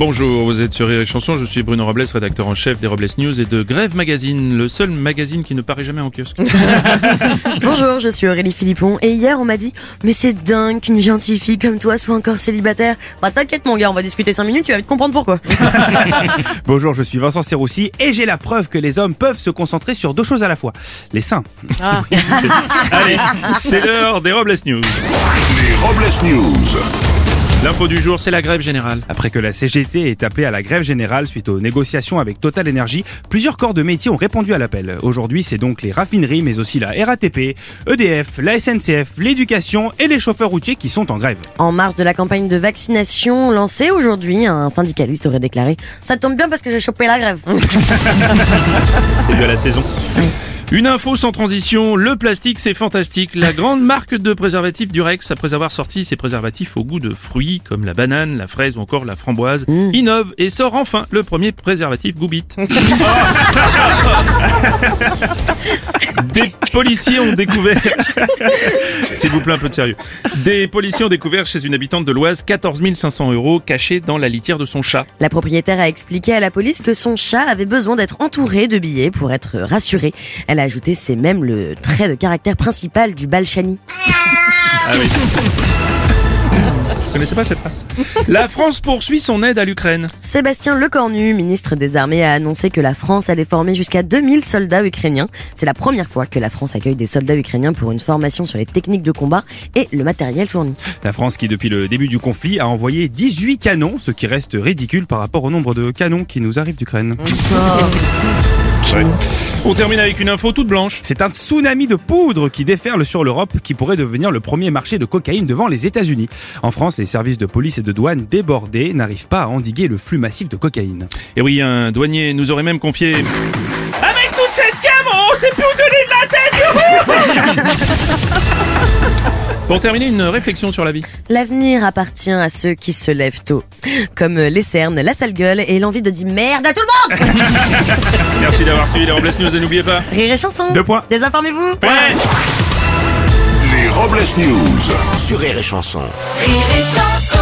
Bonjour, vous êtes sur Rire et Chanson, je suis Bruno Robles, rédacteur en chef des Robles News et de Grève Magazine, le seul magazine qui ne paraît jamais en kiosque. Bonjour, je suis Aurélie Philippon et hier on m'a dit Mais c'est dingue qu'une gentille fille comme toi soit encore célibataire. Bah t'inquiète mon gars, on va discuter 5 minutes, tu vas vite comprendre pourquoi. Bonjour, je suis Vincent Serroussi et j'ai la preuve que les hommes peuvent se concentrer sur deux choses à la fois. Les seins. Allez, c'est l'heure des Robles News. Les Robles News. L'info du jour, c'est la grève générale. Après que la CGT est appelée à la grève générale suite aux négociations avec Total Energy, plusieurs corps de métier ont répondu à l'appel. Aujourd'hui, c'est donc les raffineries, mais aussi la RATP, EDF, la SNCF, l'éducation et les chauffeurs routiers qui sont en grève. En marge de la campagne de vaccination lancée aujourd'hui, un syndicaliste aurait déclaré Ça tombe bien parce que j'ai chopé la grève. C'est dû à la saison. Une info sans transition, le plastique c'est fantastique. La grande marque de préservatifs Durex, après avoir sorti ses préservatifs au goût de fruits comme la banane, la fraise ou encore la framboise, innove et sort enfin le premier préservatif Goubit. Des policiers ont découvert... S'il vous plaît un peu de sérieux. Des policiers ont découvert chez une habitante de l'Oise 14 500 euros cachés dans la litière de son chat. La propriétaire a expliqué à la police que son chat avait besoin d'être entouré de billets pour être rassuré. Elle a ajouté c'est même le trait de caractère principal du Balchani. Ah oui. Vous connaissez pas cette phrase? La France poursuit son aide à l'Ukraine. Sébastien Lecornu, ministre des Armées, a annoncé que la France allait former jusqu'à 2000 soldats ukrainiens. C'est la première fois que la France accueille des soldats ukrainiens pour une formation sur les techniques de combat et le matériel fourni. La France qui, depuis le début du conflit, a envoyé 18 canons, ce qui reste ridicule par rapport au nombre de canons qui nous arrivent d'Ukraine. On termine avec une info toute blanche. C'est un tsunami de poudre qui déferle sur l'Europe qui pourrait devenir le premier marché de cocaïne devant les États-Unis. En France, les services de police et de douane débordés n'arrivent pas à endiguer le flux massif de cocaïne. Et oui, un douanier nous aurait même confié. Avec toute cette gamme, on sait plus où donner Pour terminer, une réflexion sur la vie. L'avenir appartient à ceux qui se lèvent tôt. Comme les cernes, la sale gueule et l'envie de dire merde à tout le monde Merci d'avoir suivi les Robles News et n'oubliez pas. Rire et chanson Deux points. Désinformez-vous Ouais. Les Robles News. Sur Rire et Chanson. Rire et chanson